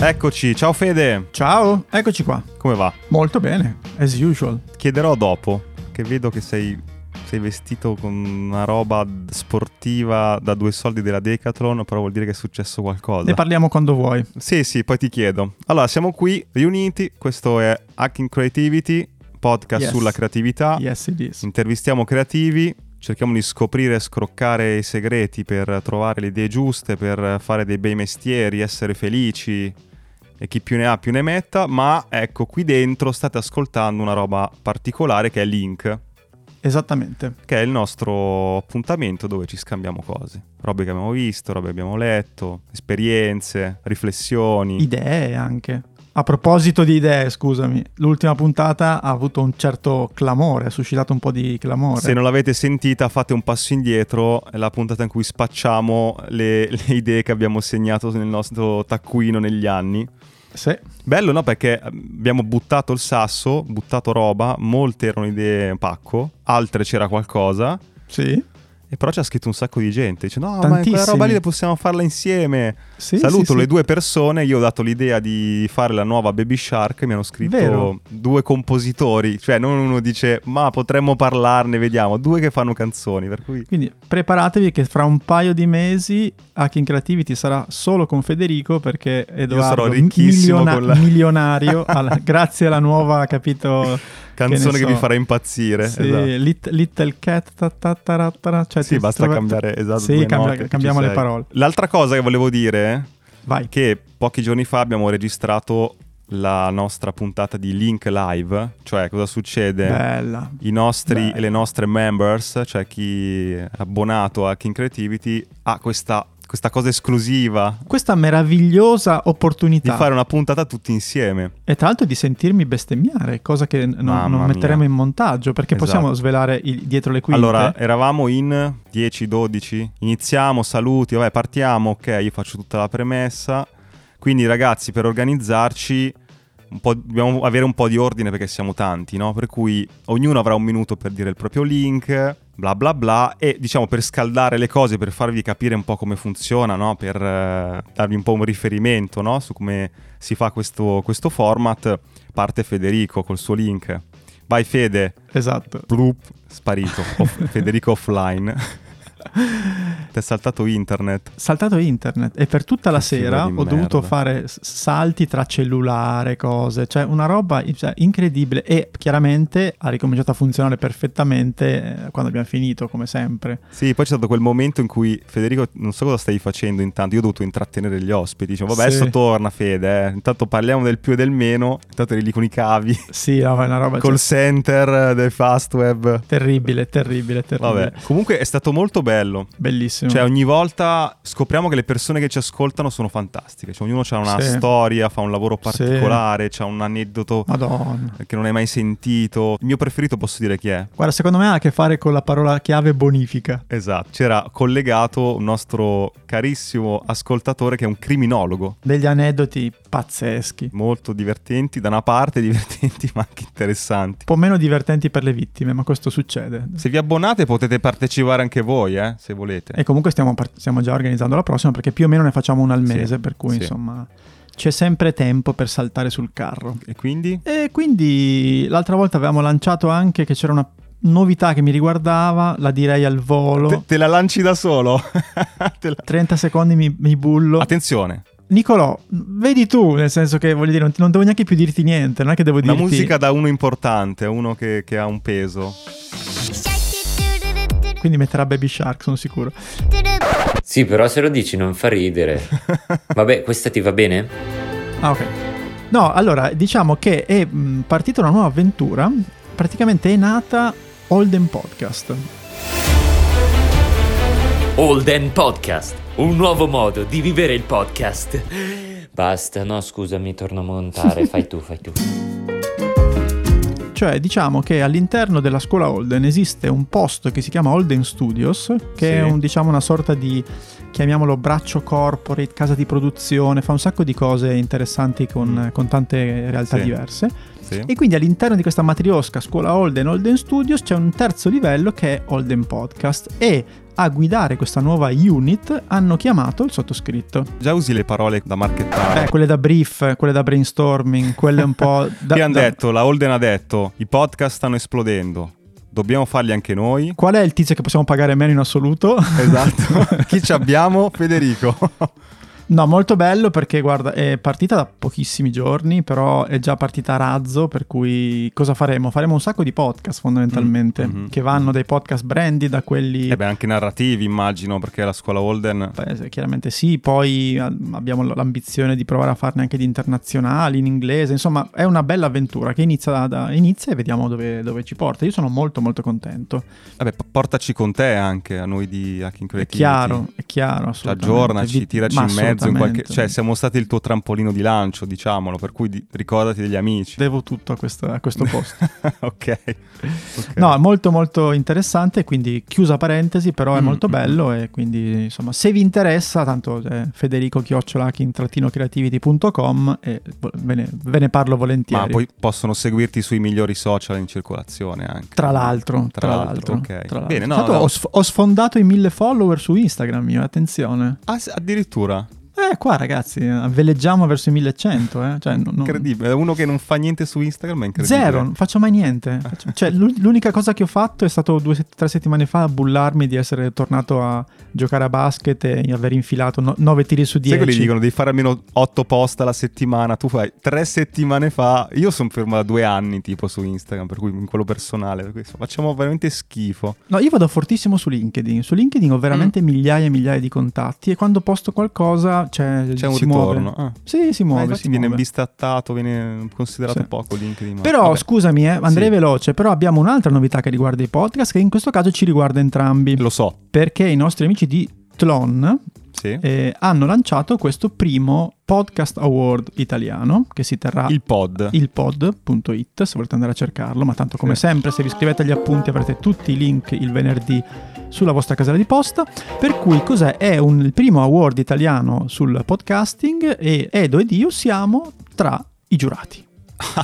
Eccoci, ciao Fede. Ciao, eccoci qua. Come va? Molto bene, as usual. Chiederò dopo, che vedo che sei, sei vestito con una roba sportiva da due soldi della Decathlon, però vuol dire che è successo qualcosa. Ne parliamo quando vuoi. Sì, sì, poi ti chiedo. Allora, siamo qui riuniti, questo è Hacking Creativity, podcast Yes. sulla creatività. Yes, it is. Intervistiamo creativi, cerchiamo di scoprire e scroccare i segreti per trovare le idee giuste, per fare dei bei mestieri, essere felici e chi più ne ha più ne metta, ma ecco qui dentro state ascoltando una roba particolare che è Link, Esattamente. che è il nostro appuntamento dove ci scambiamo cose, robe che abbiamo visto, robe che abbiamo letto, esperienze, riflessioni. Idee anche. A proposito di idee, scusami, l'ultima puntata ha avuto un certo clamore, ha suscitato un po' di clamore. Se non l'avete sentita, fate un passo indietro. È la puntata in cui spacciamo le, le idee che abbiamo segnato nel nostro taccuino negli anni. Sì. Bello, no? Perché abbiamo buttato il sasso, buttato roba. Molte erano idee pacco, altre c'era qualcosa. Sì. E però c'ha scritto un sacco di gente. Dice: No, ma Tantissimi. quella roba lì possiamo farla insieme. Sì, Saluto sì, le sì. due persone. Io ho dato l'idea di fare la nuova Baby Shark. Mi hanno scritto Vero. due compositori. Cioè, non uno dice, ma potremmo parlarne, vediamo. Due che fanno canzoni. Per cui Quindi preparatevi che fra un paio di mesi Hacking Creativity sarà solo con Federico perché Edoardo sarò ricchissimo con la- milionario alla- grazie alla nuova, capito, canzone che, so. mi farà impazzire. Sì, esatto. Lit- Little Cat ta- ta- ta- ta- cioè Sì, basta trova- cambiare esatto, Sì, cambia- note, cambiamo le parole. L'altra cosa che volevo dire Vai. è che pochi giorni fa abbiamo registrato la nostra puntata di Link Live, cioè cosa succede? Bella. I nostri Bella. e le nostre members, cioè chi è abbonato a King Creativity, ha questa, questa cosa esclusiva Questa meravigliosa di opportunità fare una puntata tutti insieme. e tra l'altro di sentirmi bestemmiare, cosa che non, non metteremo mia. in montaggio perché Esatto. possiamo svelare il- dietro le quinte. Allora, eravamo in 10-12, iniziamo, saluti, vabbè, partiamo, ok, io faccio tutta la premessa. Quindi ragazzi, per organizzarci un po', dobbiamo avere un po' di ordine perché siamo tanti, no? Per cui ognuno avrà un minuto per dire il proprio link, bla bla bla, e diciamo per scaldare le cose, per farvi capire un po' come funziona, no? Per eh, darvi un po' un riferimento, no? Su come si fa questo, questo format, parte Federico col suo link. Vai Fede, Esatto. Plup, sparito. Off- Federico offline. Ti è saltato internet. Saltato internet e per tutta la Che sera ho dovuto merda. fare s- salti tra cellulare, cose, cioè una roba cioè, incredibile e chiaramente ha ricominciato a funzionare perfettamente eh, quando abbiamo finito, come sempre. Sì, poi c'è stato quel momento in cui Federico, non so cosa stai facendo intanto, io ho dovuto intrattenere gli ospiti. Dicevo, vabbè, Sì. adesso torna Fede, eh. intanto parliamo del più e del meno. Intanto eri lì con i cavi, Sì, no, è una roba col cioè, center del fast web. terribile, terribile, terribile. Vabbè, comunque è stato molto bello. Bellissimo. Cioè, ogni volta scopriamo che le persone che ci ascoltano sono fantastiche. Cioè, ognuno ha una Sì. storia, fa un lavoro Sì. particolare, ha un aneddoto Madonna. che non hai mai sentito. Il mio preferito posso dire chi è? Guarda, secondo me ha a che fare con la parola chiave bonifica. Esatto, c'era collegato un nostro carissimo ascoltatore che è un criminologo. Degli aneddoti pazzeschi. Molto divertenti, da una parte divertenti ma anche interessanti. Un po' meno divertenti per le vittime, ma questo succede. Se vi abbonate potete partecipare anche voi, eh, se volete. E comunque stiamo, par- stiamo già organizzando la prossima perché più o meno ne facciamo una al Sì, mese, per cui sì. insomma c'è sempre tempo per saltare sul carro. E quindi? E quindi l'altra volta avevamo lanciato anche che c'era una novità che mi riguardava, la direi al volo. Te, te la lanci da solo? La- 30 secondi mi, mi bullo. Attenzione, Nicolò, vedi tu, nel senso che voglio dire, non, non devo neanche più dirti niente, non è che devo una dirti... musica da uno importante, uno che, che ha un peso. Quindi metterà Baby Shark, sono sicuro. Sì, però se lo dici non fa ridere. Vabbè, questa ti va bene? Ah, ok. No, allora, diciamo che è mh, partita una nuova avventura, praticamente è nata Holden Podcast. Holden Podcast, un nuovo modo di vivere il podcast. Basta, no, scusami, torno a montare, fai tu, fai tu. Cioè, diciamo che all'interno della scuola Holden esiste un posto che si chiama Holden Studios, che Sì. è un, diciamo, una sorta di, chiamiamolo braccio corporate, casa di produzione, fa un sacco di cose interessanti con, con tante realtà Sì. diverse. Sì. E quindi all'interno di questa matriosca scuola Holden, Holden Studios, c'è un terzo livello che è Holden Podcast. E a guidare questa nuova unit hanno chiamato il sottoscritto. Già usi le parole da marchettare. Beh, quelle da brief, quelle da brainstorming, quelle un po'... Da, Che hanno da- detto, la Holden ha detto, i podcast stanno esplodendo, dobbiamo farli anche noi. Qual è il tizio che possiamo pagare meno in assoluto? Esatto. Chi ci abbiamo? Federico. No, molto bello perché guarda, è partita da pochissimi giorni, però è già partita a razzo, per cui cosa faremo? Faremo un sacco di podcast fondamentalmente, Mm, mhm. che vanno dai podcast branded a quelli... E beh, anche narrativi immagino, perché la scuola Holden... Beh, chiaramente sì, poi ah, abbiamo l'ambizione di provare a farne anche di internazionali, in inglese, insomma è una bella avventura che inizia, da, da- inizia e vediamo dove, dove ci porta. Io sono molto molto contento. Vabbè, portaci con te anche, a noi di Hacking È Creativity. chiaro, è chiaro, assolutamente. Aggiornaci, tiraci ma in mezzo in qualche... Cioè, siamo stati il tuo trampolino di lancio, diciamolo, per cui di- ricordati degli amici. Devo tutto a questo, a questo posto. ok. Ok. No, è molto molto interessante, quindi chiusa parentesi, però è Mm, molto mm, bello e quindi insomma se vi interessa, tanto eh, Federico creativity.com e ve ne, ve ne parlo volentieri. Ma poi possono seguirti sui migliori social in circolazione anche. Tra l'altro, tra, Tra l'altro, l'altro, ok. tra l'altro. Bene, no, Tanto no. Ho, sf- ho sfondato i mille follower su Instagram, io, attenzione. Ah, addirittura. Eh, qua ragazzi, veleggiamo verso i 1100, eh. Cioè, non- non- Incredibile. Uno che non fa niente su Instagram è incredibile. Zero, non faccio mai niente. Cioè, l'u- l'unica cosa che ho fatto è stato due tre settimane fa a bullarmi di essere tornato a giocare a basket e aver infilato 9 tiri su Sai quelli 10. dicono devi fare almeno 8 post alla settimana. Tu fai tre settimane fa. Io sono fermo da due anni, tipo su Instagram, per cui in quello personale. Facciamo veramente schifo. No, io vado fortissimo su LinkedIn. Su LinkedIn ho Mm. veramente migliaia e migliaia di contatti e quando posto qualcosa cioè, C'è un si ritorno. muove. Ah. Sì, si muove. si viene muove. bistrattato, viene considerato Sì. poco LinkedIn. ma Però vabbè. scusami, eh, andrei Sì. veloce, però abbiamo un'altra novità che riguarda i podcast che in questo caso ci riguarda entrambi. Lo so, Perché i nostri amici di Tlon sì. eh, hanno lanciato questo primo podcast award italiano che si terrà Il pod. ilpod.it se volete andare a cercarlo, ma tanto come Sì. sempre se vi iscrivete agli appunti avrete tutti i link il venerdì sulla vostra casella di posta. Per cui cos'è? È un, il primo award italiano sul podcasting e Edo ed io siamo tra i giurati.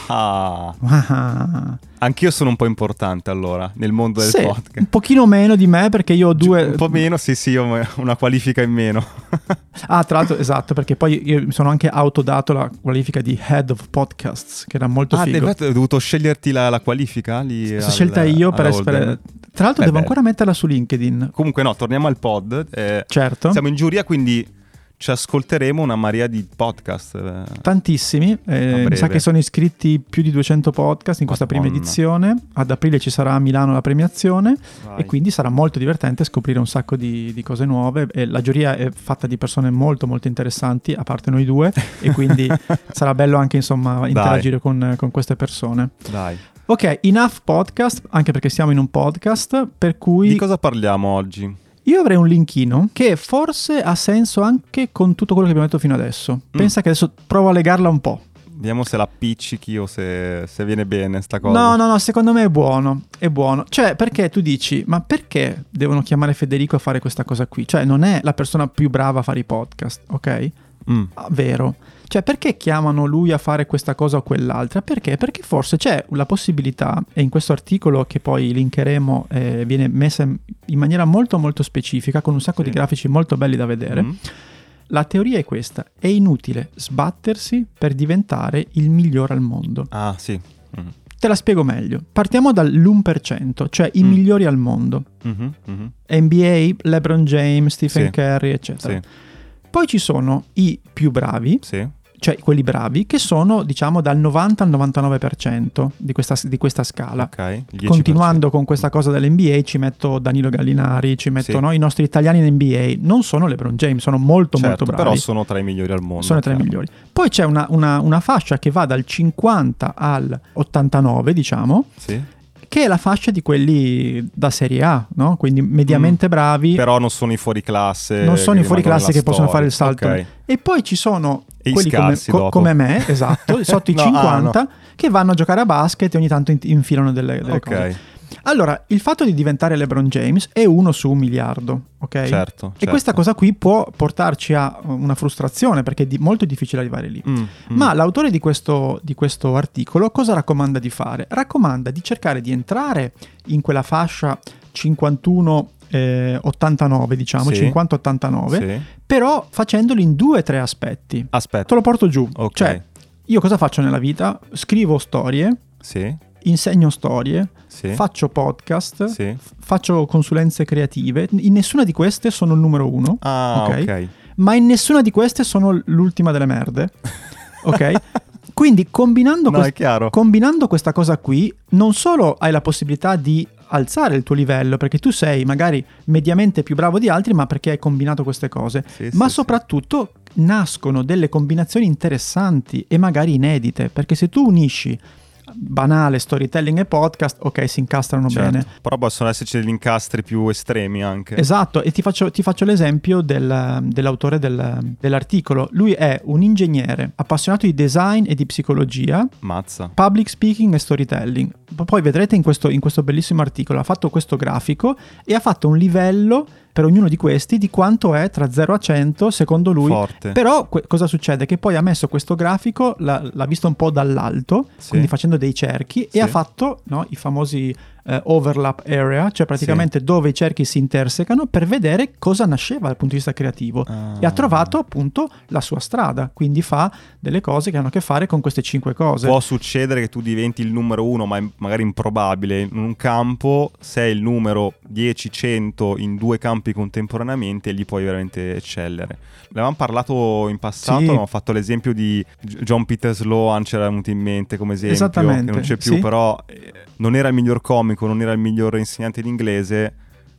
Ah, Ah, anch'io sono un po' importante allora nel mondo del sì, podcast. un pochino meno di me perché io ho due... Un po' meno, sì, sì, ho una qualifica in meno. Ah, tra l'altro, esatto, perché poi io mi sono anche autodato la qualifica di Head of Podcasts, che era molto ah, figo. hai dovuto sceglierti la, la qualifica lì? Sono al- scelta io per essere... Tra l'altro Beh, devo beh. ancora metterla su LinkedIn. Comunque no, torniamo al pod. eh, Certo. Siamo in giuria, quindi ci ascolteremo una marea di podcast. eh. Tantissimi, eh, mi sa che sono iscritti più di 200 podcast in questa prima Madonna. edizione, ad aprile ci sarà a Milano la premiazione Vai. e quindi sarà molto divertente scoprire un sacco di, di cose nuove e la giuria è fatta di persone molto molto interessanti, a parte noi due, e quindi sarà bello anche insomma interagire con, con queste persone. Dai. Ok, enough podcast, anche perché siamo in un podcast, per cui Di cosa parliamo oggi? Io avrei un linkino che forse ha senso anche con tutto quello che abbiamo detto fino adesso. Pensa che adesso provo a legarla un po'. Vediamo se la appiccichi o se, se viene bene sta cosa. No, no, no, secondo me è buono, è buono. Cioè, perché tu dici, ma perché devono chiamare Federico a fare questa cosa qui? Cioè, non è la persona più brava a fare i podcast, ok? Mm. Ah, vero. Cioè, perché chiamano lui a fare questa cosa o quell'altra? Perché? Perché forse c'è la possibilità, e in questo articolo che poi linkeremo eh, viene messa in maniera molto molto specifica, con un sacco Sì. di grafici molto belli da vedere, Mm. la teoria è questa, è inutile sbattersi per diventare il migliore al mondo. Ah, sì. Mm. Te la spiego meglio. Partiamo dall'1%, cioè i Mm. migliori al mondo. Mhm, mhm. NBA, LeBron James, Stephen Sì. Curry, eccetera. Sì, Poi ci sono i più bravi, sì. Cioè quelli bravi, che sono diciamo dal 90 al 99% di questa, di questa scala. Ok. il 10%. Continuando con questa cosa dell'NBA ci metto Danilo Gallinari, ci metto Sì. i nostri italiani in NBA. Non sono LeBron James, sono molto Certo, molto bravi. Però sono tra i migliori al mondo. sono tra i migliori. Poi c'è una, una- una fascia che va dal 50 al 89, diciamo, Sì. Che è la fascia di quelli da Serie A, no? Quindi mediamente bravi. Mm. Però non sono i fuori classe. Non sono i fuori classe che possono fare il storia. salto. Ok. E poi ci sono E quelli come, co- come me, esatto, sotto i No, ah, 50, che vanno a giocare a basket e ogni tanto in- infilano delle, delle Ok, cose. Allora, il fatto di diventare LeBron James è uno su un miliardo, ok? certo. E questa cosa qui può portarci a una frustrazione perché è di- molto difficile arrivare lì. Mm, Ma l'autore di questo, di questo articolo cosa raccomanda di fare? Raccomanda di cercare di entrare in quella fascia eh, 89, diciamo, Sì. 50-89, Sì. però facendoli in due o tre aspetti. Te Aspetta. lo porto giù. Ok. Cioè, io cosa faccio nella vita? Scrivo storie, Sì. Insegno storie, Sì. faccio podcast, Sì. f- faccio consulenze creative. In nessuna di queste sono il numero uno, Ah, Ok. ok. ma in nessuna di queste sono l'ultima delle merde. Ok? Quindi combinando, No, quest- combinando questa cosa qui, non solo hai la possibilità di alzare il tuo livello, perché tu sei magari mediamente più bravo di altri, ma perché hai combinato queste cose, Sì, ma sì, sì. soprattutto nascono delle combinazioni interessanti e magari inedite, perché se tu unisci banale storytelling e podcast, ok, si incastrano Certo. bene. Però possono esserci degli incastri più estremi anche. Esatto, e ti faccio, ti faccio l'esempio del- dell'autore del- dell'articolo. Lui è un ingegnere appassionato di design e di psicologia, Mazza. public speaking e storytelling. Poi vedrete in questo, in questo bellissimo articolo, ha fatto questo grafico e ha fatto un livello per ognuno di questi di quanto è tra 0 a 100 secondo lui. Forte. Però que- cosa succede? Che poi ha messo questo grafico, l'ha, l'ha visto un po' dall'alto, Sì. quindi facendo dei cerchi, Sì. e ha fatto no, i famosi eh, overlap area, cioè praticamente dove i cerchi si intersecano per vedere cosa nasceva dal punto di vista creativo. Ah. E ha trovato appunto la sua strada, quindi fa delle cose che hanno a che fare con queste cinque cose. Può succedere che tu diventi il numero uno, ma magari improbabile. In un campo sei il numero 10-100 in due campi contemporaneamente e lì puoi veramente eccellere. Ne avevamo parlato in passato, Sì. abbiamo fatto l'esempio di John Peter Sloan, c'era venuto in mente come esempio, che non c'è più, sì. però eh, non era il miglior comico, non era il miglior insegnante di inglese,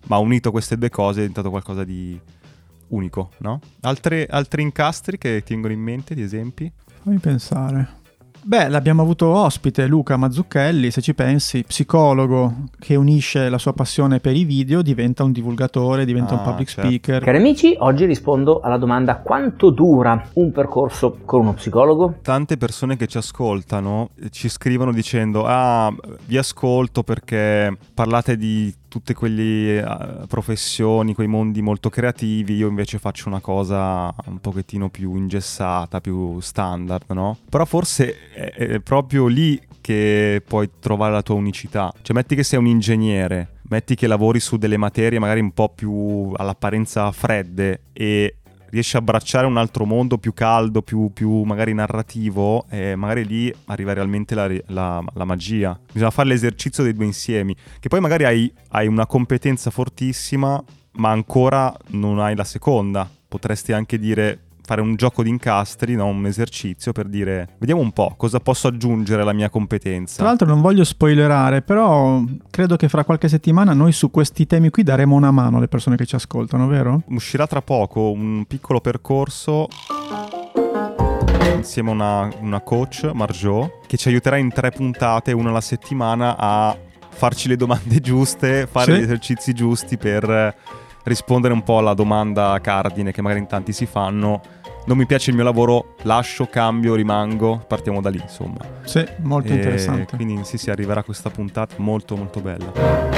ma unito queste due cose è diventato qualcosa di unico, no? Altre- altri incastri che ti vengono in mente, di esempi? Fammi pensare. Beh, l'abbiamo avuto ospite Luca Mazzucchelli, se ci pensi, psicologo che unisce la sua passione per i video, diventa un divulgatore, diventa un Ah, public certo. speaker. Cari amici, oggi rispondo alla domanda quanto dura un percorso con uno psicologo? tante persone che ci ascoltano ci scrivono dicendo ah vi ascolto perché parlate di tutte quelle eh, professioni, quei mondi molto creativi, io invece faccio una cosa un pochettino più ingessata, più standard, no? Però forse è, è proprio lì che puoi trovare la tua unicità. Cioè metti che sei un ingegnere, metti che lavori su delle materie magari un po' più all'apparenza fredde e riesci a abbracciare un altro mondo più caldo, più, più magari narrativo, e magari lì arriva realmente la, la- la magia. Bisogna fare l'esercizio dei due insiemi, che poi magari hai, hai una competenza fortissima, ma ancora non hai la seconda. Potresti anche dire fare un gioco di incastri, no? un esercizio per dire vediamo un po' cosa posso aggiungere alla mia competenza. Tra l'altro non voglio spoilerare, però credo che fra qualche settimana noi su questi temi qui daremo una mano alle persone che ci ascoltano, vero? uscirà tra poco un piccolo percorso insieme a una, una coach, Marjot, che ci aiuterà in tre puntate, una alla settimana, a farci le domande giuste, fare Sì. gli esercizi giusti per rispondere un po' alla domanda cardine che magari in tanti si fanno. Non mi piace il mio lavoro, lascio, cambio, rimango, partiamo da lì insomma. Sì, molto E interessante. Quindi sì, sì, arriverà questa puntata molto molto bella.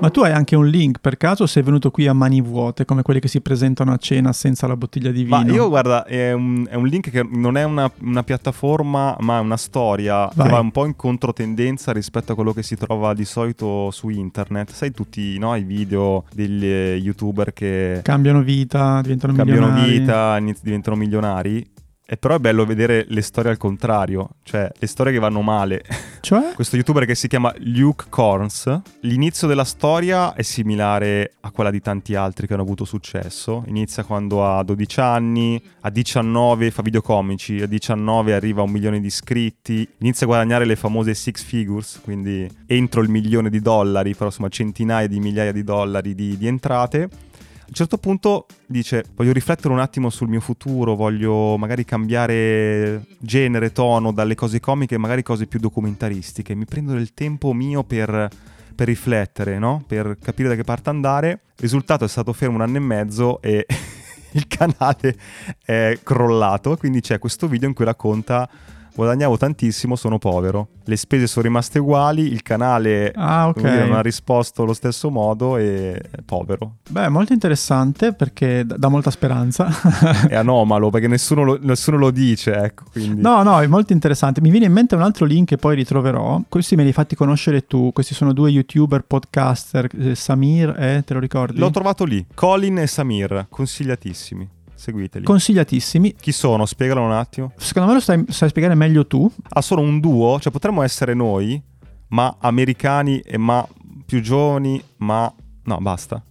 Ma tu hai anche un link per caso sei venuto qui a mani vuote, come quelli che si presentano a cena senza la bottiglia di vino? Ma io guarda, è un, è un link che non è una, una piattaforma, ma è una storia Vai. che va un po' in controtendenza rispetto a quello che si trova di solito su internet. Sai tutti no, i video degli eh, youtuber che Cambiano vita, diventano cambiano milionari. vita, iniz- diventano milionari. E però è bello vedere le storie al contrario, cioè le storie che vanno male. Cioè? Questo youtuber che si chiama Luke Corns, l'inizio della storia è similare a quella di tanti altri che hanno avuto successo. Inizia quando ha 12 anni, a 19 fa video comici, a 19 arriva a un milione di iscritti, inizia a guadagnare le famose six figures, quindi entro il milione di dollari, però insomma centinaia di migliaia di dollari di, di entrate. A un certo punto dice voglio riflettere un attimo sul mio futuro, voglio magari cambiare genere, tono dalle cose comiche, magari cose più documentaristiche, mi prendo del tempo mio per, per riflettere, no? per capire da che parte andare. Il risultato è stato fermo un anno e mezzo e il canale è crollato, quindi c'è questo video in cui racconta guadagnavo tantissimo, sono povero. Le spese sono rimaste uguali, il canale Ah, ok. come dire, non ha risposto allo stesso modo e è povero. Beh, molto interessante perché dà molta speranza. È anomalo perché nessuno lo, nessuno lo dice, ecco. Quindi. No, no, è molto interessante. Mi viene in mente un altro link che poi ritroverò. Questi me li hai fatti conoscere tu. Questi sono due youtuber, podcaster. eh, Samir, eh, te lo ricordi? L'ho trovato lì. Colin e Samir, consigliatissimi. Seguiteli. Consigliatissimi. Chi sono? Spiegalo un attimo. Secondo me lo stai, sai spiegare meglio tu. Ah, sono un duo? Cioè potremmo essere noi, ma americani e ma più giovani, ma... No, basta.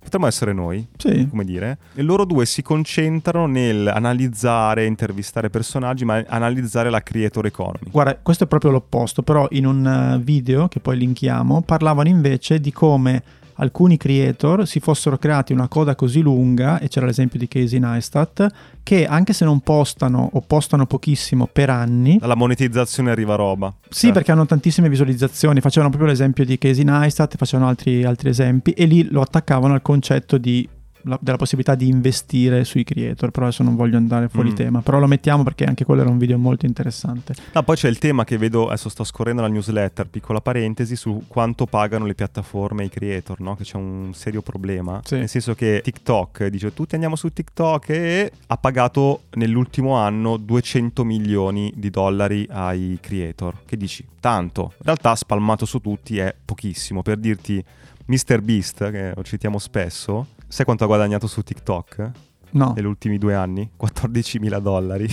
Potremmo essere noi, Sì. come dire. E loro due si concentrano nel analizzare, intervistare personaggi, ma analizzare la creator economy. Guarda, questo è proprio l'opposto, però in un eh, video che poi linkiamo parlavano invece di come alcuni creator si fossero creati una coda così lunga, e c'era l'esempio di Casey Neistat, che anche se non postano o postano pochissimo per anni, Dalla monetizzazione arriva roba. sì Cioè, perché hanno tantissime visualizzazioni, facevano proprio l'esempio di Casey Neistat, facevano altri, altri esempi e lì lo attaccavano al concetto di la- della possibilità di investire sui creator, però adesso non voglio andare fuori Mm. tema, però lo mettiamo perché anche quello era un video molto interessante. Ah, poi c'è il tema che vedo, adesso sto scorrendo la newsletter, piccola parentesi, su quanto pagano le piattaforme ai creator, no? Che c'è un serio problema. Sì. Nel senso che TikTok dice tutti andiamo su TikTok e ha pagato nell'ultimo anno 200 milioni di dollari ai creator. Che dici? Tanto. In realtà spalmato su tutti è pochissimo. Per dirti, MrBeast, che lo citiamo spesso, sai quanto ha guadagnato su TikTok No, negli ultimi due anni? 14 mila dollari.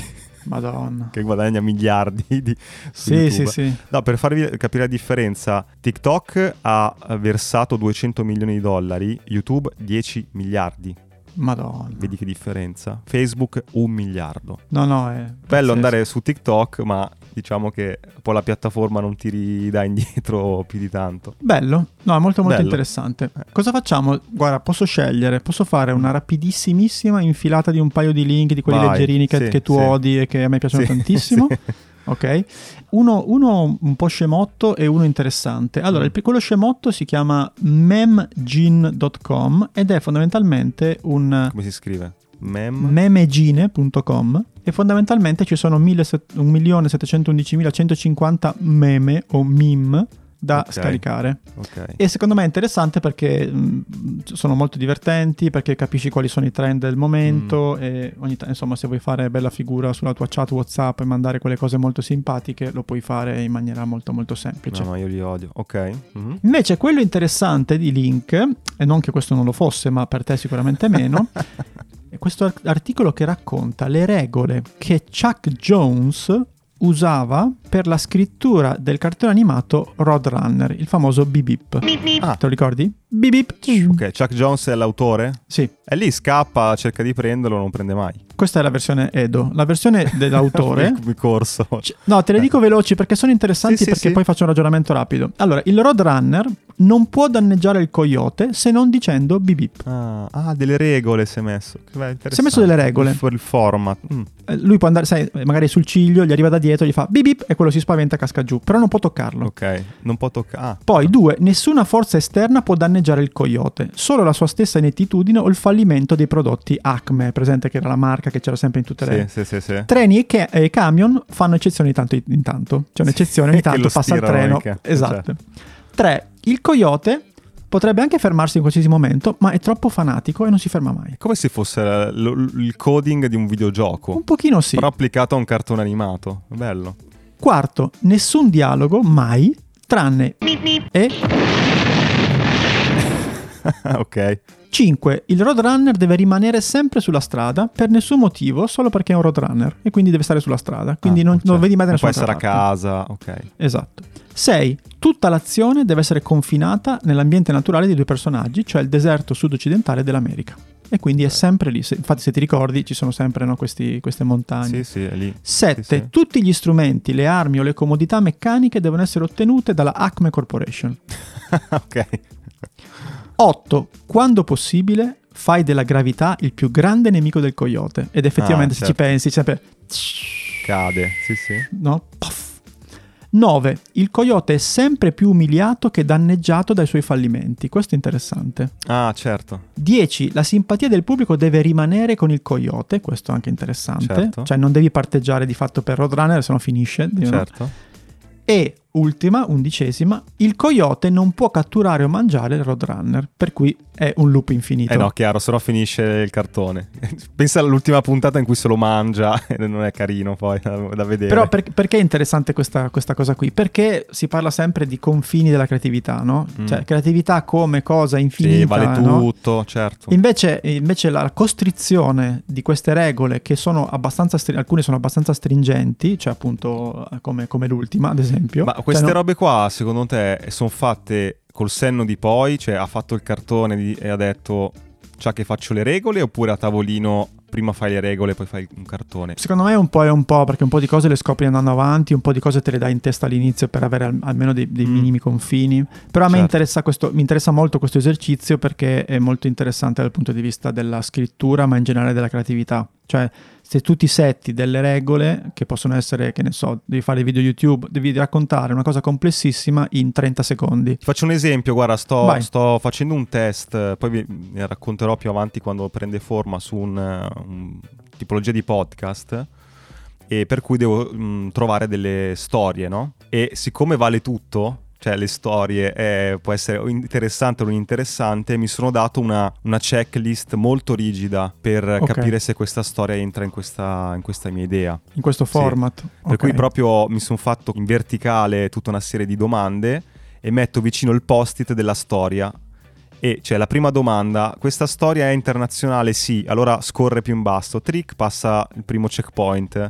madonna. che guadagna miliardi di Sì, YouTube. sì, sì. No, per farvi capire la differenza, TikTok ha versato 200 milioni di dollari, YouTube 10 miliardi. Madonna. Vedi che differenza? Facebook un miliardo. No, no, è Bello pazzesco. andare su TikTok, ma diciamo che poi la piattaforma non ti ridà indietro più di tanto. Bello, no, è molto molto Bello. interessante. Cosa facciamo? Guarda, posso scegliere, posso fare una rapidissimissima infilata di un paio di link di quelli Vai, leggerini che, sì, che tu sì. odi e che a me piacciono Sì, tantissimo. Ok, uno, uno un po' scemotto e uno interessante. Allora, Mm. il, quello scemotto si chiama memgene.com ed è fondamentalmente un Come si scrive? Mem? memegine.com e fondamentalmente ci sono 1.711.150 meme o meme da Ok. scaricare. ok. E secondo me è interessante perché mh, sono molto divertenti, perché capisci quali sono i trend del momento Mm. e ogni tanto, insomma, se vuoi fare bella figura sulla tua chat WhatsApp e mandare quelle cose molto simpatiche, lo puoi fare in maniera molto molto semplice. No, no, io li odio. Ok. Mhm. Invece quello interessante di Link, e non che questo non lo fosse, ma per te sicuramente meno, questo ar- articolo che racconta le regole che Chuck Jones usava per la scrittura del cartone animato Roadrunner, il famoso Bip Bip. Ah. Te lo ricordi? Bip Bip. Ok, Chuck Jones è l'autore? Sì, E lì scappa, cerca di prenderlo, non prende mai. questa è la versione Edo. La versione dell'autore... Come corso. C- No, te le dico veloci perché sono interessanti Sì, sì, perché sì. poi faccio un ragionamento rapido. Allora, il Roadrunner non può danneggiare il coyote se non dicendo bip bip. Ah, ah, delle regole si è messo. Beh, Si è messo delle regole. Il, il format. Mm. Eh, Lui può andare, sai, magari sul ciglio, gli arriva da dietro, gli fa bip bip e quello si spaventa e casca giù, però non può toccarlo. Ok, non può toccare. Ah, Poi, due, nessuna forza esterna può danneggiare il coyote, solo la sua stessa inettitudine o il fallimento dei prodotti Acme, presente che era la marca che c'era sempre in tutte le... sì, sì, sì, sì. Treni e, ca- e camion fanno eccezione di tanto in tanto. C'è un'eccezione, ogni tanto passa il treno. mica. Esatto. Tre, il coyote potrebbe anche fermarsi in qualsiasi momento, ma è troppo fanatico e non si ferma mai. Come se fosse il coding di un videogioco, Un pochino sì. però applicato a un cartone animato. Bello. Quarto, nessun dialogo mai, tranne e ok. 5. Il roadrunner deve rimanere sempre sulla strada per nessun motivo, solo perché è un roadrunner e quindi deve stare sulla strada. Quindi Ah, non, cioè, non vedi mai da non può nessuna essere a parte. casa, ok. Esatto. 6. Tutta l'azione deve essere confinata nell'ambiente naturale dei due personaggi, cioè il deserto sud-occidentale dell'America. E quindi è sempre lì. Infatti, se ti ricordi, ci sono sempre no, questi- queste montagne. Sì, sì, è lì. 7. Sì, sì. Tutti gli strumenti, le armi o le comodità meccaniche devono essere ottenute dalla Acme Corporation. ok. 8. Quando possibile, fai della gravità il più grande nemico del coyote. Ed effettivamente, Ah, se ci certo. pensi, sempre. Cade, sì, sì. No? Puff. 9. Il coyote è sempre più umiliato che danneggiato dai suoi fallimenti. Questo è interessante. Ah, certo. 10. La simpatia del pubblico deve rimanere con il coyote. Questo è anche interessante. Certo. Cioè non devi parteggiare di fatto per Roadrunner, se no finisce. no? Certo. E ultima, undicesima, il coyote non può catturare o mangiare il Roadrunner, per cui è un loop infinito. Eh no, chiaro, se no finisce il cartone. Pensa all'ultima puntata in cui se lo mangia e non è carino poi da, da vedere. Però per- perché è interessante questa, questa cosa qui? Perché si parla sempre di confini della creatività, no? Mm. Cioè creatività come cosa infinita. sì, vale no? tutto, certo. Invece, invece la costrizione di queste regole, che sono abbastanza, stri- alcune sono abbastanza stringenti, cioè appunto eh, come, come l'ultima ad esempio. Ma queste no- robe qua, secondo te, sono fatte col senno di poi? Cioè, ha fatto il cartone di- e ha detto, ciao che faccio le regole? Oppure a tavolino, prima fai le regole, poi fai un cartone? Secondo me è un po' e un po', perché un po' di cose le scopri andando avanti, un po' di cose te le dai in testa all'inizio per avere al- almeno dei, dei Mm. minimi confini. Però a me Certo. interessa, questo, mi interessa molto questo esercizio perché è molto interessante dal punto di vista della scrittura, ma in generale della creatività. Cioè, se tu ti setti delle regole, che possono essere, che ne so, devi fare video YouTube, devi raccontare una cosa complessissima in 30 secondi. Ti faccio un esempio, guarda, sto, sto facendo un test, poi vi ne racconterò più avanti quando prende forma su un, un tipologia di podcast e per cui devo mh, trovare delle storie, no? E siccome vale tutto, cioè le storie eh, può essere interessante o non interessante, mi sono dato una, una checklist molto rigida per Ok. capire se questa storia entra in questa, in questa mia idea. In questo Sì. format. Per cui proprio mi sono fatto in verticale tutta una serie di domande e metto vicino il post-it della storia. E c'è la prima domanda, questa storia è internazionale? Sì, allora scorre più in basso. Trick passa il primo checkpoint.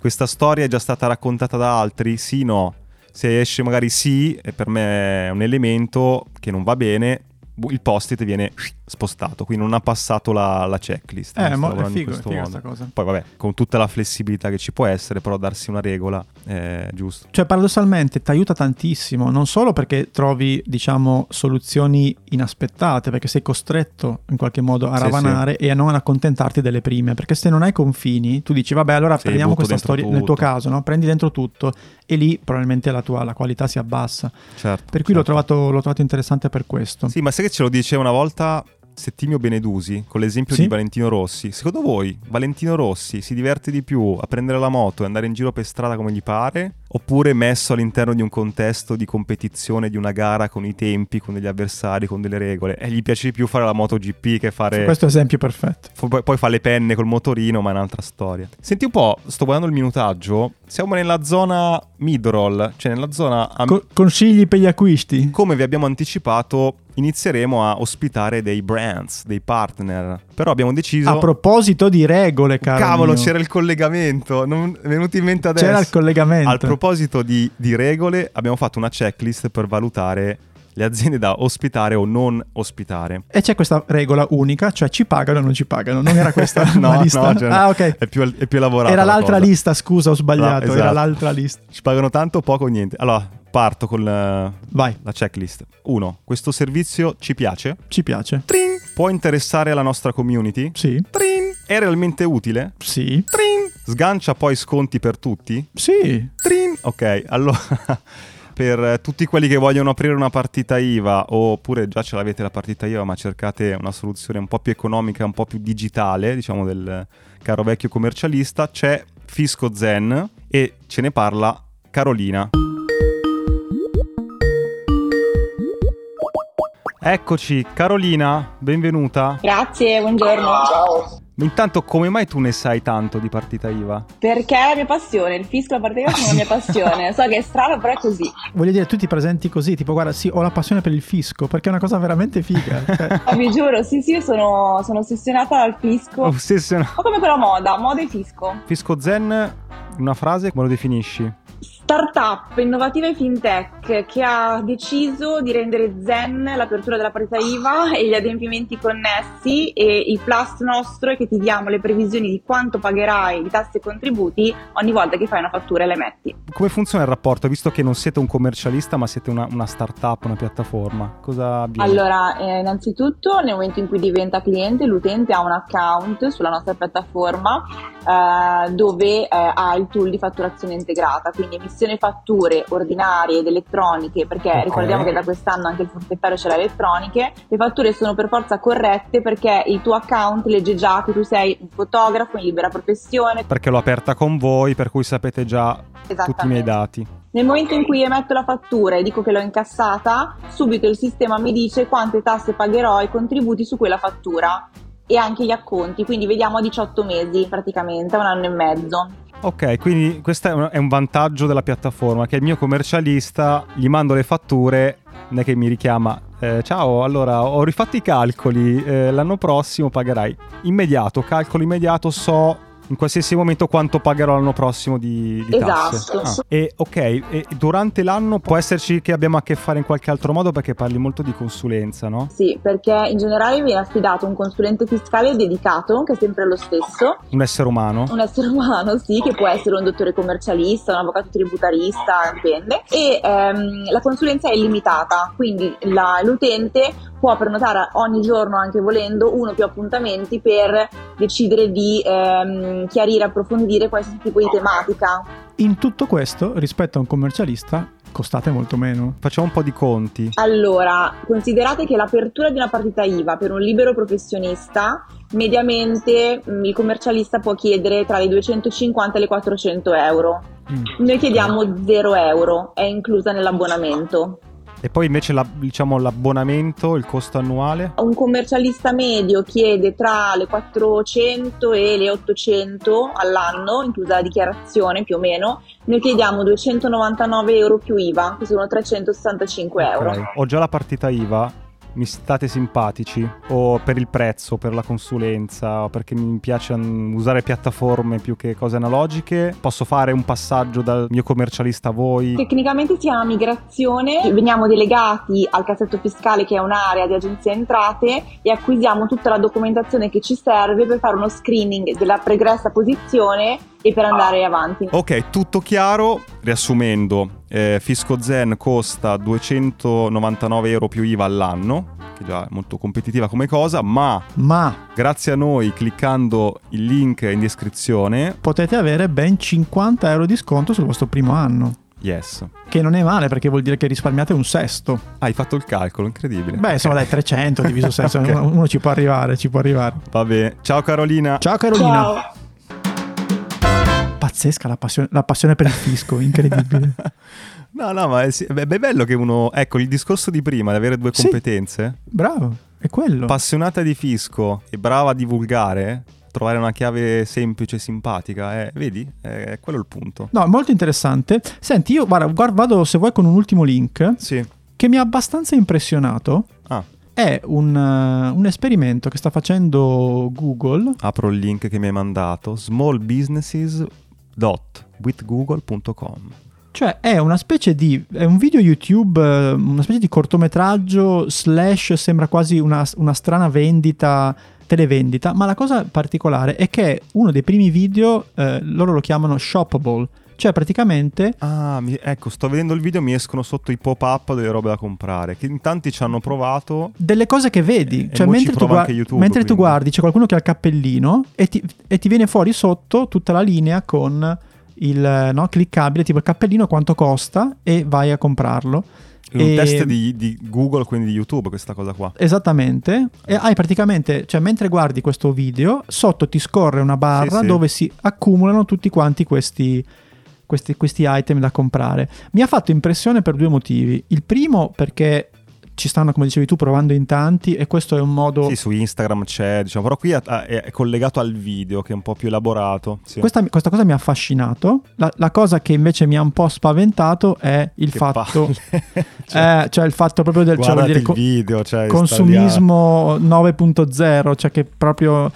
Questa storia è già stata raccontata da altri? Sì, no. Se esce magari sì, per me è un elemento che non va bene, il post-it viene spostato, quindi non ha passato la, la checklist. Eh, mo- è figo, è sta cosa. Poi vabbè, con tutta la flessibilità che ci può essere, però darsi una regola è giusto. Cioè, paradossalmente ti aiuta tantissimo, non solo perché trovi, diciamo, soluzioni inaspettate, perché sei costretto in qualche modo a Sì, ravanare e a non accontentarti delle prime, perché se non hai confini, tu dici, vabbè, allora Sì, prendiamo questa storia, nel tuo caso, no? prendi dentro tutto e lì probabilmente la tua la qualità si abbassa. Certo. Per cui l'ho, certo. trovato, l'ho trovato interessante per questo. Sì, ma sai che ce lo dice una volta Settimio Benedusi con l'esempio Sì? di Valentino Rossi. Secondo voi Valentino Rossi si diverte di più a prendere la moto e andare in giro per strada come gli pare? Oppure messo all'interno di un contesto di competizione, di una gara con i tempi, con degli avversari, con delle regole? E gli piace di più fare la MotoGP che fare... Questo è esempio perfetto. F- Poi, poi fa le penne col motorino, ma è un'altra storia. Senti un po', sto guardando il minutaggio. Siamo nella zona mid-roll, cioè nella zona. a- Co- consigli per gli acquisti? come vi abbiamo anticipato, inizieremo a ospitare dei brands, dei partner. Però abbiamo deciso. A proposito di regole, caro Cavolo, mio. c'era il collegamento. Non è venuto in mente adesso. C'era il collegamento. Al proposito di, di regole, abbiamo fatto una checklist per valutare le aziende da ospitare o non ospitare. E c'è questa regola unica, cioè ci pagano o non ci pagano. Non era questa No, la lista? no, cioè, ah, ok. È più, è più elaborata. Era la l'altra cosa. lista, scusa, ho sbagliato. No, Era esatto. l'altra lista. Ci pagano tanto, poco o niente. Allora, parto con la, Vai, la checklist. 1. Questo servizio ci piace? ci piace. Trin. Può interessare la nostra community? Sì, Trin. È realmente utile? sì, Trin. Sgancia poi sconti per tutti? sì. Trin. Ok, allora per tutti quelli che vogliono aprire una partita IVA oppure già ce l'avete la partita IVA ma cercate una soluzione un po' più economica, un po' più digitale, diciamo del caro vecchio commercialista, c'è Fisco Zen e ce ne parla Carolina. Eccoci, Carolina, benvenuta. Grazie, buongiorno. Ma Intanto, come mai tu ne sai tanto di partita IVA? Perché è la mia passione, il fisco e la partita sono la mia passione. So che è strano, però è così. Voglio dire, tu ti presenti così, tipo, guarda, sì, ho la passione per il fisco, perché è una cosa veramente figa. Cioè, Ma vi giuro, sì, sì, io sono, sono ossessionata dal fisco. Ossessionato. Un po' come quella moda, moda e fisco. Fisco Zen, una frase, come lo definisci? Startup innovativa e fintech che ha deciso di rendere zen l'apertura della partita IVA e gli adempimenti connessi e il plus nostro è che ti diamo le previsioni di quanto pagherai di tasse e contributi ogni volta che fai una fattura e la emetti. Come funziona il rapporto, visto che non siete un commercialista ma siete una, una startup, una piattaforma? Cosa avviene? Allora, eh, innanzitutto nel momento in cui diventa cliente, l'utente ha un account sulla nostra piattaforma eh, dove eh, ha il tool di fatturazione integrata, quindi emissione versione fatture ordinarie ed elettroniche, perché Ok. ricordiamo che da quest'anno anche il forfettario ce l'ha elettroniche, le fatture sono per forza corrette perché il tuo account legge già che tu sei un fotografo in libera professione. Perché l'ho aperta con voi, per cui sapete già tutti i miei dati. Nel momento in cui emetto la fattura e dico che l'ho incassata, subito il sistema mi dice quante tasse pagherò e contributi su quella fattura e anche gli acconti, quindi vediamo a 18 mesi praticamente, un anno e mezzo. Ok, quindi questo è un, vantaggio della piattaforma, che il mio commercialista gli mando le fatture, non è che mi richiama, eh, ciao, allora ho rifatto i calcoli, eh, l'anno prossimo pagherai. Immediato, calcolo immediato, so in qualsiasi momento quanto pagherò l'anno prossimo di, di tasse. Esatto. Ah, E ok, e durante l'anno può esserci che abbiamo a che fare in qualche altro modo perché parli molto di consulenza, no? Sì, perché in generale viene affidato un consulente fiscale dedicato, che è sempre lo stesso, Un essere umano? un essere umano, sì, che può essere un dottore commercialista, un avvocato tributarista, dipende, e ehm, la consulenza è illimitata, quindi la- l'utente può prenotare ogni giorno, anche volendo, uno o più appuntamenti per decidere di ehm, chiarire, approfondire qualsiasi tipo di tematica. In tutto questo, rispetto a un commercialista, costate molto meno. Facciamo un po' di conti. Allora, considerate che l'apertura di una partita IVA per un libero professionista, mediamente mh, il commercialista può chiedere tra i 250 e le 400 euro. Mm. Noi chiediamo 0 euro, è inclusa nell'abbonamento. E poi invece la- diciamo l'abbonamento, il costo annuale? Un commercialista medio chiede tra le 400 e le 800 all'anno, inclusa la dichiarazione più o meno. Noi chiediamo 299 euro più IVA, che sono 365 euro. Ok. Ho già la partita IVA. Mi state simpatici? O per il prezzo, per la consulenza, o perché mi piace usare piattaforme più che cose analogiche? Posso fare un passaggio dal mio commercialista a voi? Tecnicamente si chiama migrazione, veniamo delegati al cassetto fiscale che è un'area di agenzia entrate e acquisiamo tutta la documentazione che ci serve per fare uno screening della pregressa posizione e per andare avanti. Ok, tutto chiaro. Riassumendo, eh, Fisco Zen costa 299 euro più IVA all'anno, che già è molto competitiva come cosa, ma Ma grazie a noi, cliccando il link in descrizione, potete avere ben 50 euro di sconto sul vostro primo anno. yes. Che non è male perché vuol dire che risparmiate un sesto. Ah, hai fatto il calcolo, incredibile. Beh, insomma, dai, 300 diviso 6, Ok. uno, uno ci può arrivare, ci può arrivare. Va bene. Ciao Carolina. Ciao Carolina. Ciao! Pazzesca la passione, la passione per il fisco, incredibile. No, no, ma è, sì- è bello che uno... Ecco, il discorso di prima, di avere due Sì. competenze. Bravo, è quello. Appassionata di fisco e brava a divulgare, trovare una chiave semplice e simpatica, eh, vedi? È quello il punto. No, molto interessante. Senti, io guarda, vado se vuoi con un ultimo link Sì. che mi ha abbastanza impressionato. Ah, È un, eh, un esperimento che sta facendo Google. apro il link che mi hai mandato. smallbusinesses.withgoogle.com Cioè è una specie di... è un video YouTube, eh, una specie di cortometraggio slash sembra quasi una, una strana vendita, televendita, ma la cosa particolare è che uno dei primi video, eh, loro lo chiamano shoppable, cioè praticamente Ah, mi- ecco, sto vedendo il video, mi escono sotto i pop-up delle robe da comprare. Che in tanti ci hanno provato. delle cose che vedi. E Cioè, ci mentre, tu, prova gua- anche YouTube, mentre tu guardi, c'è qualcuno che ha il cappellino e ti, e ti viene fuori sotto tutta la linea con il no, cliccabile, tipo il cappellino quanto costa e vai a comprarlo. Un E- test di, di Google, quindi di YouTube, questa cosa qua. Esattamente, e hai praticamente, cioè mentre guardi questo video, sotto ti scorre una barra Sì, sì. dove si accumulano tutti quanti questi, questi, questi item da comprare. Mi ha fatto impressione per due motivi. Il primo perché ci stanno, come dicevi tu, provando in tanti e questo è un modo... Sì, su Instagram c'è, diciamo, però qui è, collegato al video che è un po' più elaborato. Sì. Questa, questa cosa mi ha affascinato. La, la cosa che invece mi ha un po' spaventato è il Che fatto. Cioè, eh, cioè il fatto proprio del cioè, dire, il video, cioè, consumismo 9.0, cioè che proprio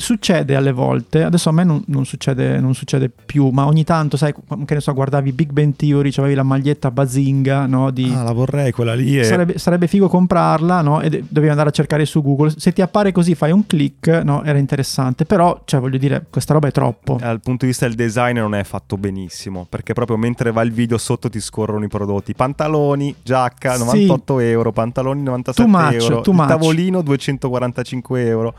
succede alle volte, adesso a me non, non succede, non succede più, ma ogni tanto, sai, che ne so, guardavi Big Bang Theory, avevi la maglietta bazinga, no, di... Ah, la vorrei quella lì. e- Sarebbe, sarebbe figo comprarla, no? E de- dovevi andare a cercare su Google. Se ti appare così, fai un click, no? Era interessante. Però, cioè, voglio dire, questa roba è troppo. Dal punto di vista del design non è fatto benissimo, perché proprio mentre va il video sotto ti scorrono i prodotti. Pantaloni, giacca, Sì. 98 euro, pantaloni 97 Too much, euro, tavolino 245 euro.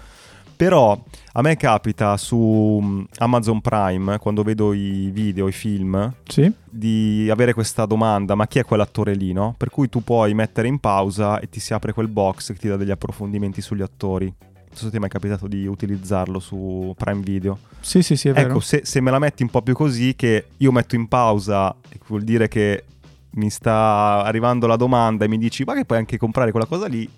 Però a me capita su mm, Amazon Prime, quando vedo i video, i film, Sì? di avere questa domanda, ma chi è quell'attore lì, no? Per cui tu puoi mettere in pausa e ti si apre quel box che ti dà degli approfondimenti sugli attori. Non so se ti è mai capitato di utilizzarlo su Prime Video. Sì, sì, sì, è vero. Ecco, se, se me la metti un po' più così, che io metto in pausa, vuol dire che mi sta arrivando la domanda e mi dici, ma che puoi anche comprare quella cosa lì,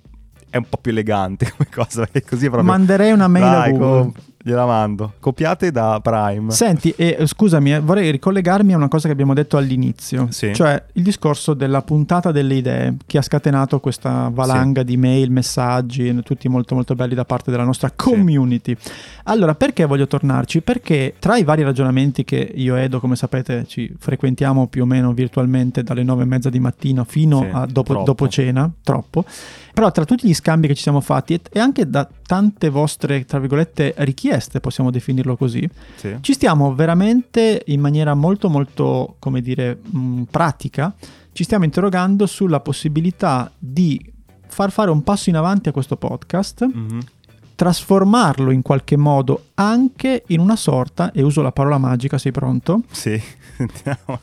è un po' più elegante come cosa, così proprio... Manderei una mail a Dai, Google. com- gliela mando. Copiate da Prime. Senti, eh, scusami, eh, vorrei ricollegarmi a una cosa che abbiamo detto all'inizio, Sì. cioè il discorso della puntata delle idee che ha scatenato questa valanga di mail, messaggi, tutti molto molto belli da parte della nostra community. Allora, perché voglio tornarci? Perché tra i vari ragionamenti che io e Edo, come sapete, ci frequentiamo più o meno virtualmente dalle nove e mezza di mattino fino Sì, a dopo, dopo cena, troppo, però tra tutti gli scambi che ci siamo fatti e, anche da tante vostre, tra virgolette, richieste, possiamo definirlo così, Sì. ci stiamo veramente in maniera molto molto, come dire, mh, pratica, ci stiamo interrogando sulla possibilità di far fare un passo in avanti a questo podcast, Mhm. trasformarlo in qualche modo anche in una sorta, e uso la parola magica, sei pronto? Sì. Sentiamo.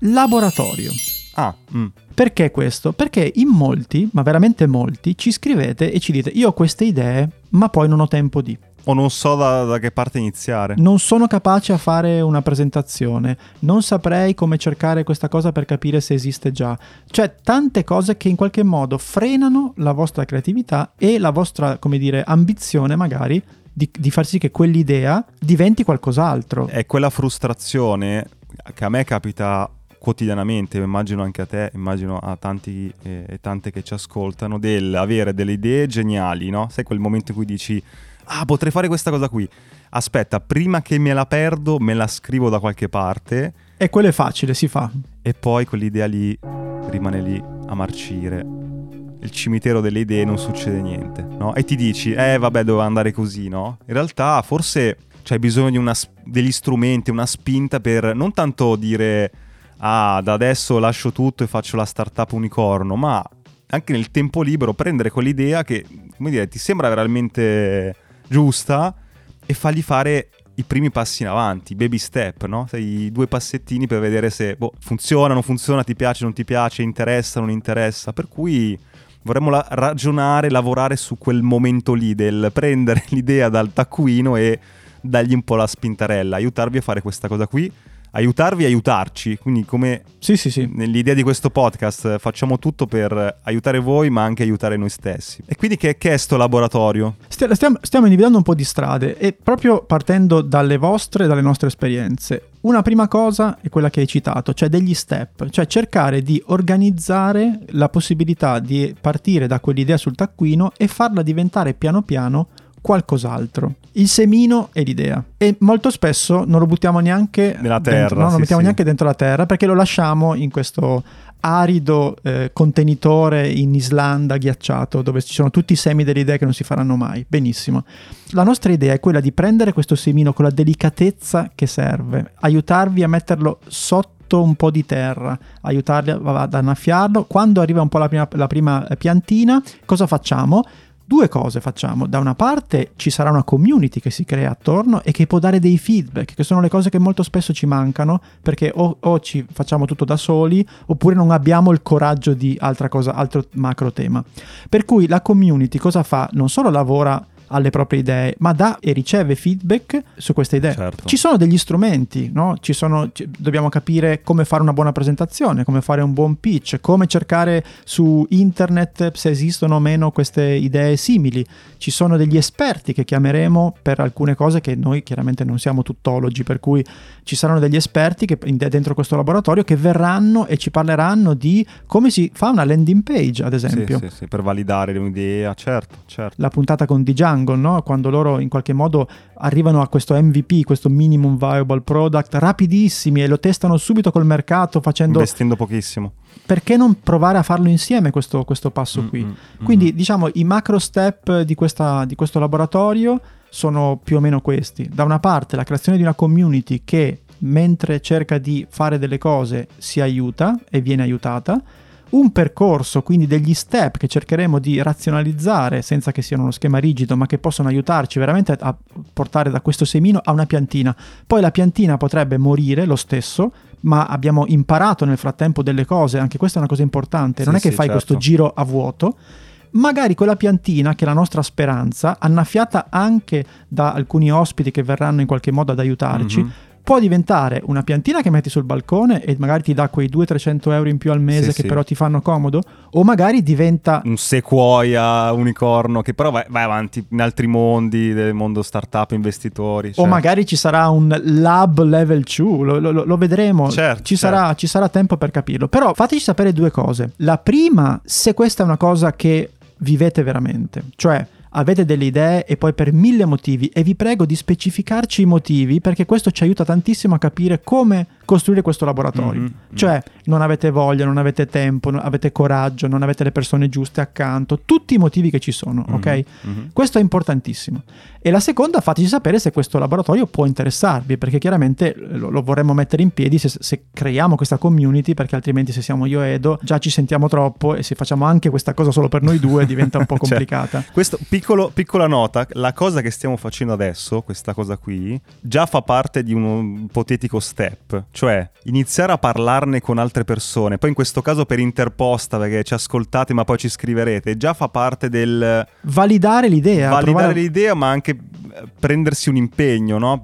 Laboratorio. ah, mm. Perché questo? Perché in molti, ma veramente molti, ci scrivete e ci dite io ho queste idee, ma poi non ho tempo di. o non so da, da che parte iniziare. Non sono capace a fare una presentazione, non saprei come cercare questa cosa per capire se esiste già. Cioè, tante cose che in qualche modo frenano la vostra creatività e la vostra, come dire, ambizione magari di, di far sì che quell'idea diventi qualcos'altro. È quella frustrazione che a me capita quotidianamente, immagino anche a te, immagino a tanti eh, e tante che ci ascoltano, del avere delle idee geniali, no? Sai quel momento in cui dici, ah, potrei fare questa cosa qui. Aspetta, prima che me la perdo, me la scrivo da qualche parte E quello è facile, si fa. e poi quell'idea lì rimane lì a marcire. Il cimitero delle idee non succede niente, no? E ti dici, eh vabbè, doveva andare così, no? In realtà forse c'hai bisogno di una, degli strumenti, una spinta per non tanto dire, ah, da adesso lascio tutto e faccio la startup unicorno, ma anche nel tempo libero prendere quell'idea che, come dire, ti sembra veramente giusta e fargli fare i primi passi in avanti, baby step, no? I due passettini per vedere se boh, funziona, non funziona, ti piace, non ti piace, interessa, non interessa. Per cui vorremmo la- ragionare, lavorare su quel momento lì del prendere l'idea dal taccuino e dargli un po' la spintarella, aiutarvi a fare questa cosa qui, aiutarvi a aiutarci. Quindi come Sì, sì, sì. nell'idea di questo podcast facciamo tutto per aiutare voi ma anche aiutare noi stessi. E quindi che, che è sto laboratorio? Stia- Stiamo, stiamo individuando un po' di strade e proprio partendo dalle vostre e dalle nostre esperienze. Una prima cosa è quella che hai citato, cioè degli step, cioè cercare di organizzare la possibilità di partire da quell'idea sul taccuino e farla diventare piano piano qualcos'altro. Il semino è l'idea e molto spesso non lo buttiamo neanche Nella dentro- terra, no, non lo sì, mettiamo sì. neanche dentro la terra perché lo lasciamo in questo arido eh, contenitore in Islanda ghiacciato dove ci sono tutti i semi delle idee che non si faranno mai. Benissimo. La nostra idea è quella di prendere questo semino con la delicatezza che serve, aiutarvi a metterlo sotto un po' di terra, aiutarli ad annaffiarlo. Quando arriva un po' la prima, la prima eh, piantina, cosa facciamo? Due cose facciamo. Da una parte ci sarà una community che si crea attorno e che può dare dei feedback, che sono le cose che molto spesso ci mancano perché o, o ci facciamo tutto da soli oppure non abbiamo il coraggio di altra cosa, altro macro tema. Per cui la community cosa fa? Non solo lavora alle proprie idee, ma dà e riceve feedback su queste idee. Certo. Ci sono degli strumenti, no? Ci sono, dobbiamo capire come fare una buona presentazione, come fare un buon pitch, come cercare su internet se esistono o meno queste idee simili. Ci sono degli esperti che chiameremo per alcune cose che noi chiaramente non siamo tuttologi, per cui ci saranno degli esperti che dentro questo laboratorio che verranno e ci parleranno di come si fa una landing page, ad esempio Sì, sì, sì, per validare un'idea, certo, certo. la puntata con D-Jungle, no? quando loro in qualche modo arrivano a questo MVP, questo minimum viable product, rapidissimi e lo testano subito col mercato facendo... Investendo pochissimo. Perché non provare a farlo insieme questo, questo passo Mm, qui? mm, mm. Quindi diciamo i macro step di, questa- di questo laboratorio sono più o meno questi. Da una parte la creazione di una community che mentre cerca di fare delle cose si aiuta e viene aiutata. Un percorso, quindi degli step che cercheremo di razionalizzare senza che siano uno schema rigido, ma che possono aiutarci veramente a portare da questo semino a una piantina. Poi la piantina potrebbe morire lo stesso, ma abbiamo imparato nel frattempo delle cose, anche questa è una cosa importante, non Sì, è che sì, fai certo. questo giro a vuoto. Magari quella piantina, che è la nostra speranza, annaffiata anche da alcuni ospiti che verranno in qualche modo ad aiutarci, Mhm. Può diventare una piantina che metti sul balcone e magari ti dà quei 200-300 euro in più al mese Sì, che sì. però ti fanno comodo, o magari diventa un sequoia unicorno che però vai, vai avanti in altri mondi del mondo startup investitori O cioè. magari ci sarà un lab level 2, lo, lo- lo vedremo, Certo, ci, certo. Sarà, ci sarà tempo per capirlo. Però fateci sapere due cose. La prima, se questa è una cosa che vivete veramente, cioè avete delle idee? E poi per mille motivi, e vi prego di specificarci i motivi perché questo ci aiuta tantissimo a capire come costruire questo laboratorio. Mhm, Cioè non avete voglia, non avete tempo, non avete coraggio, non avete le persone giuste accanto, tutti i motivi che ci sono, Mhm, ok? mhm. Questo è importantissimo. E la seconda, fateci sapere se questo laboratorio può interessarvi, perché chiaramente lo, lo vorremmo mettere in piedi se, se creiamo questa community, perché altrimenti se siamo io e Edo già ci sentiamo troppo e se facciamo anche questa cosa solo per noi due diventa un po' Cioè, complicata. Questo piccolo, piccola nota, la cosa che stiamo facendo adesso, questa cosa qui, già fa parte di un ipotetico step, cioè iniziare a parlarne con altre persone, poi in questo caso per interposta perché ci ascoltate ma poi ci scriverete, già fa parte del Validare l'idea. validare provare- l'idea ma anche eh, prendersi un impegno, no?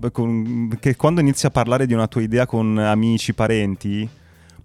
Che quando inizi a parlare di una tua idea con amici, parenti,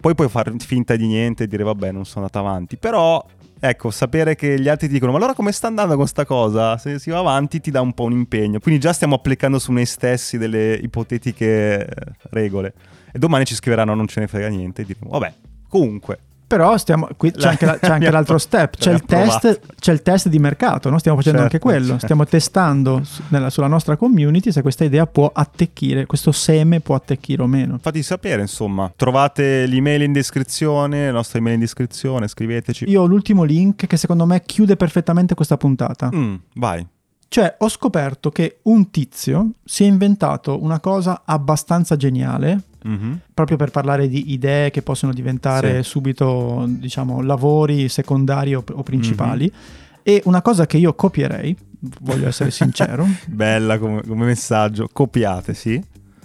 poi puoi fare finta di niente e dire vabbè non sono andato avanti, però ecco sapere che gli altri ti dicono ma allora come sta andando con sta cosa? Se si va avanti ti dà un po' un impegno, quindi già stiamo applicando su noi stessi delle ipotetiche eh, regole e domani ci scriveranno non ce ne frega niente e diremo vabbè comunque Però stiamo, qui c'è anche, la- c'è anche l'altro step, c'è il, test, c'è il test di mercato, no? stiamo facendo Certo, anche quello, certo. stiamo testando su- nella- sulla nostra community se questa idea può attecchire, questo seme può attecchire o meno. fatti sapere insomma trovate l'email in descrizione la nostra email in descrizione scriveteci Io ho l'ultimo link che secondo me chiude perfettamente questa puntata. Mm, vai Cioè, ho scoperto che un tizio si è inventato una cosa abbastanza geniale, Mhm. proprio per parlare di idee che possono diventare Sì. subito, diciamo, lavori secondari o, o principali. Mhm. E una cosa che io copierei, voglio essere sincero, Bella come, come messaggio. Copiate, sì.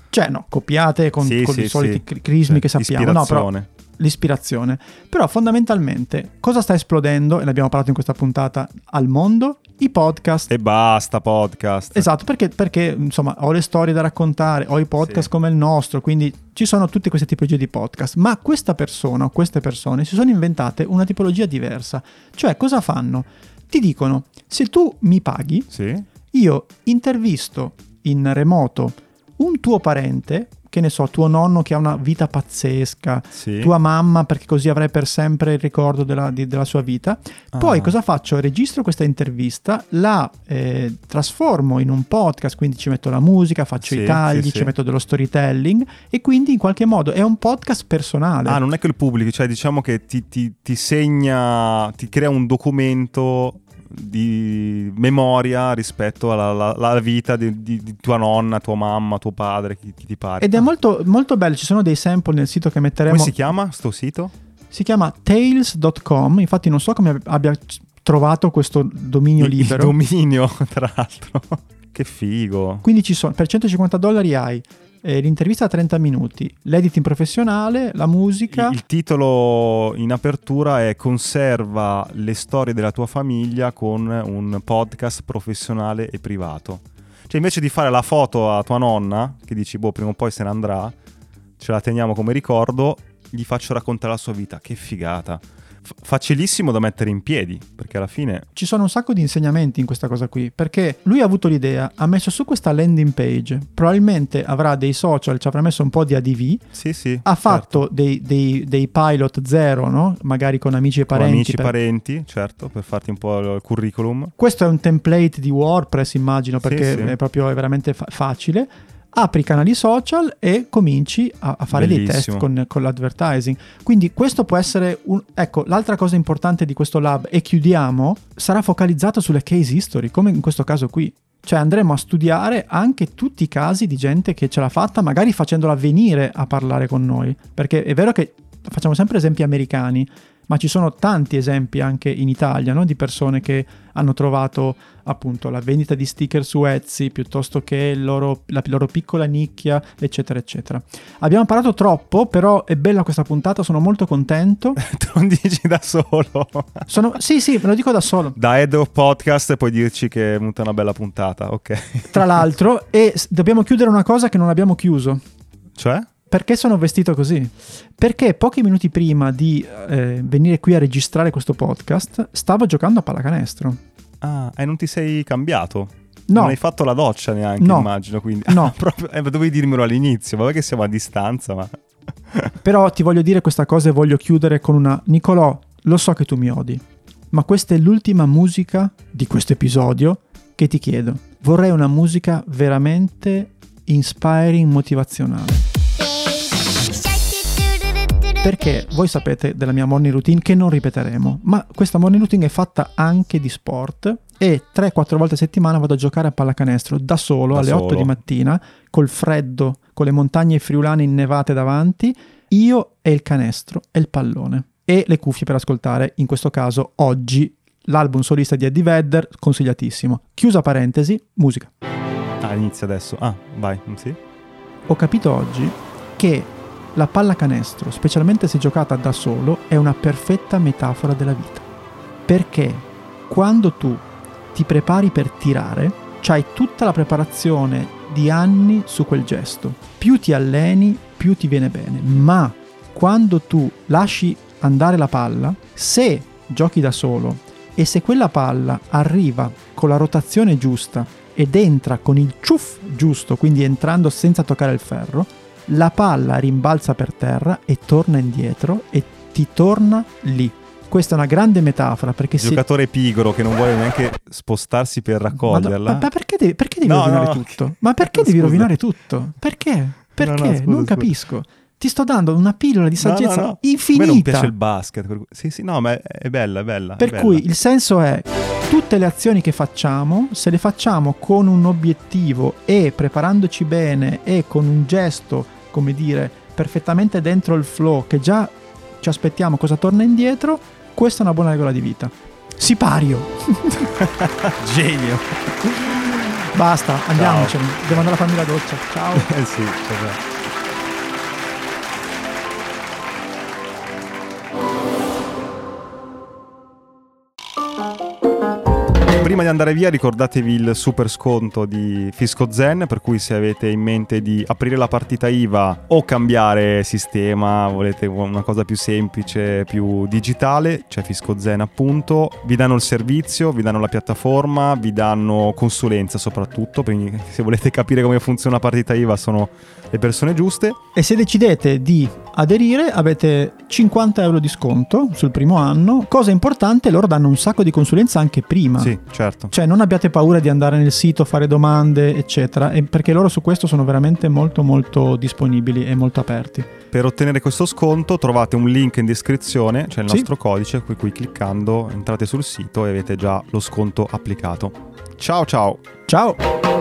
cioè no, copiate con, Sì, con sì, i soliti crismi Cioè, che sappiamo, no, però. L'ispirazione. Però fondamentalmente cosa sta esplodendo, e ne abbiamo parlato in questa puntata, al mondo? I podcast. E basta, podcast. Esatto, perché, perché, insomma ho le storie da raccontare, ho i podcast Sì. come il nostro, quindi ci sono tutte queste tipologie di podcast, ma questa persona o queste persone si sono inventate una tipologia diversa. Cioè, cosa fanno? Ti dicono, se tu mi paghi, Sì. io intervisto in remoto un tuo parente, che ne so, tuo nonno che ha una vita pazzesca, Sì. tua mamma perché così avrai per sempre il ricordo della, di- della sua vita. Poi Ah. cosa faccio? Registro questa intervista, la eh, trasformo in un podcast, quindi ci metto la musica, faccio Sì, i tagli, sì, ci metto dello storytelling e quindi in qualche modo è un podcast personale. Ah, non è che il pubblico, cioè diciamo che ti, ti- ti segna, ti crea un documento di memoria rispetto alla, alla- alla vita di, di- di tua nonna, tua mamma, tuo padre, chi, chi ti pare. Ed è molto, molto bello, ci sono dei sample nel sito che metteremo. Come si chiama sto sito? Si chiama tales.com, infatti non so come abbia trovato questo dominio Il- libero. Il dominio, tra l'altro. che figo. Quindi ci sono, per 150 dollari hai eh, l'intervista a 30 minuti, l'editing professionale, la musica. Il, titolo in apertura è Conserva le storie della tua famiglia con un podcast professionale e privato. Cioè invece di fare la foto a tua nonna, che dici boh prima o poi se ne andrà, ce la teniamo come ricordo, gli faccio raccontare la sua vita. Che figata. Facilissimo da mettere in piedi, perché alla fine... Ci sono un sacco di insegnamenti in questa cosa qui, perché lui ha avuto l'idea, ha messo su questa landing page, probabilmente avrà dei social, ci avrà messo un po' di ADV, Sì, sì. ha certo. fatto dei, dei- dei pilot zero, no? magari con amici e Con parenti. amici, per- parenti, certo, per farti un po' il curriculum. Questo è un template di WordPress, immagino, Sì, perché sì. è proprio è veramente fa- facile. Apri i canali social e cominci a, a fare dei test Bellissimo. con, con l'advertising. Quindi questo può essere un... Ecco, l'altra cosa importante di questo lab, e chiudiamo, sarà focalizzato sulle case history, come in questo caso qui. Cioè andremo a studiare anche tutti i casi di gente che ce l'ha fatta, magari facendola venire a parlare con noi. Perché è vero che facciamo sempre esempi americani, ma ci sono tanti esempi anche in Italia no? di persone che hanno trovato appunto la vendita di sticker su Etsy piuttosto che loro, la loro piccola nicchia, eccetera, eccetera. Abbiamo parlato troppo, però è bella questa puntata, sono molto contento. Te lo dici da solo. Sono, sì, sì, me lo dico da solo. Da Head of Podcast puoi dirci che è venuta una bella puntata, ok. Tra l'altro, e dobbiamo chiudere una cosa che non abbiamo chiuso. Cioè? Perché sono vestito così? Perché pochi minuti prima di eh, venire qui a registrare questo podcast stavo giocando a pallacanestro. Ah, e non ti sei cambiato? No. Non hai fatto la doccia neanche, No. immagino, quindi... No. Proprio, eh, dovevi dirmelo all'inizio, vabbè che siamo a distanza, ma... Però ti voglio dire questa cosa e voglio chiudere con una... Nicolò, lo so che tu mi odi, ma questa è l'ultima musica di questo episodio che ti chiedo. Vorrei una musica veramente inspiring, motivazionale. Perché voi sapete della mia morning routine che non ripeteremo, ma questa morning routine è fatta anche di sport e 3-4 volte a settimana vado a giocare a pallacanestro da solo Da alle 8 solo. di mattina col freddo, con le montagne friulane innevate davanti, io e il canestro e il pallone e le cuffie per ascoltare, in questo caso oggi l'album solista di Eddie Vedder, consigliatissimo. Chiusa parentesi, musica. Ah, inizia adesso. Ah, vai, sì. Ho capito oggi che la pallacanestro, specialmente se giocata da solo, è una perfetta metafora della vita. Perché quando tu ti prepari per tirare, c'hai tutta la preparazione di anni su quel gesto. Più ti alleni, più ti viene bene. Ma quando tu lasci andare la palla, se giochi da solo e se quella palla arriva con la rotazione giusta ed entra con il ciuff giusto, quindi entrando senza toccare il ferro, la palla rimbalza per terra e torna indietro e ti torna lì. Questa è una grande metafora perché se... Giocatore pigro che non vuole neanche spostarsi per raccoglierla. Ma, ma perché devi, perché devi No, rovinare no, tutto? Ma perché devi scusa. rovinare tutto? Perché? Perché? no, scusa, non scusa. capisco. Ti sto dando una pillola di saggezza no. A infinita. me non piace il basket. Sì, sì, no, ma è, è bella, è bella. è Per bella. cui il senso è tutte le azioni che facciamo, se le facciamo con un obiettivo e preparandoci bene e con un gesto, come dire, perfettamente dentro il flow, che già ci aspettiamo cosa torna indietro, questa è una buona regola di vita. Sipario! Genio. Basta, andiamocene. Devo andare a farmi la doccia. Ciao. Eh sì, cioè, Prima di andare via ricordatevi il super sconto di Fisco Zen per cui se avete in mente di aprire la partita IVA o cambiare sistema, volete una cosa più semplice, più digitale, c'è Fisco Zen appunto, vi danno il servizio, vi danno la piattaforma, vi danno consulenza soprattutto, quindi se volete capire come funziona la partita IVA sono le persone giuste. E se decidete di aderire avete 50 euro di sconto sul primo anno. Cosa importante, loro danno un sacco di consulenza anche prima. Sì, certo. Cioè non abbiate paura di andare nel sito, fare domande, eccetera, perché loro su questo sono veramente molto molto disponibili e molto aperti. Per ottenere questo sconto trovate un link in descrizione, c'è il Sì. nostro codice, per cui cliccando entrate sul sito e avete già lo sconto applicato. Ciao ciao! Ciao!